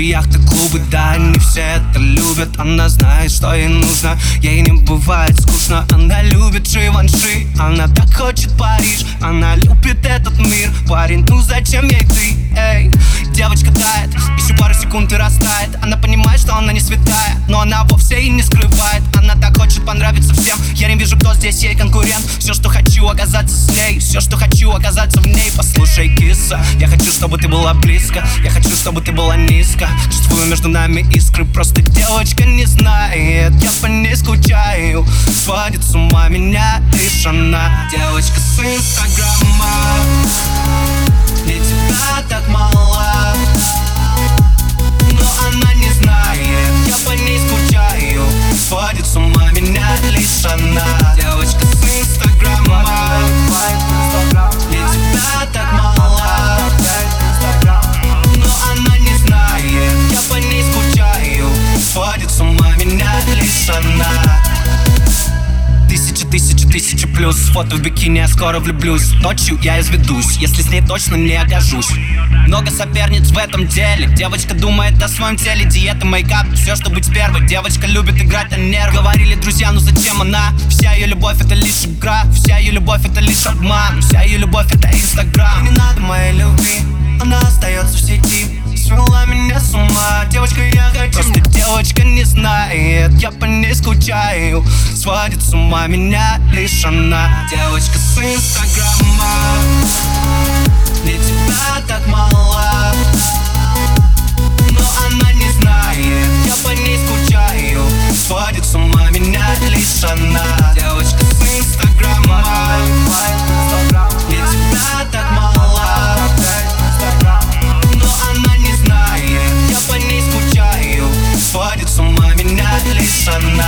яхты, клубы, да, они все это любят. Она знает, что ей нужно, ей не бывает скучно. Она любит Живанши, она так хочет Париж. Она любит этот мир, парень, ну зачем ей ты, эй Девочка тает, еще пару секунд и растает. Она понимает, что она не святая, но она вовсе и не скрывает здесь ей конкурент. Все, что хочу, оказаться с ней, все, что хочу, оказаться в ней. Послушай, киса, я хочу, чтобы ты была близко. Я хочу, чтобы ты была низко. Чувствую между нами искры, просто девочка не знает. Я по ней скучаю, сводит с ума меня лишь она Девочка с инстаграма Тысяча плюс. Фото в бикини, я скоро влюблюсь. Ночью я изведусь, если с ней точно не окажусь Много соперниц в этом деле. Девочка думает о своем теле Диета, мейкап, все, чтобы быть первой. Девочка любит играть на нервы. Говорили друзья, ну зачем она? Вся ее любовь это лишь игра. Вся ее любовь это лишь обман. Вся ее любовь это инстаграм. Не надо моей любви Она остается в сети ума. Девочка, я хочу. Просто девочка не знает. Я по ней скучаю. Сводит с ума меня лишь она. Девочка с инстаграма sun.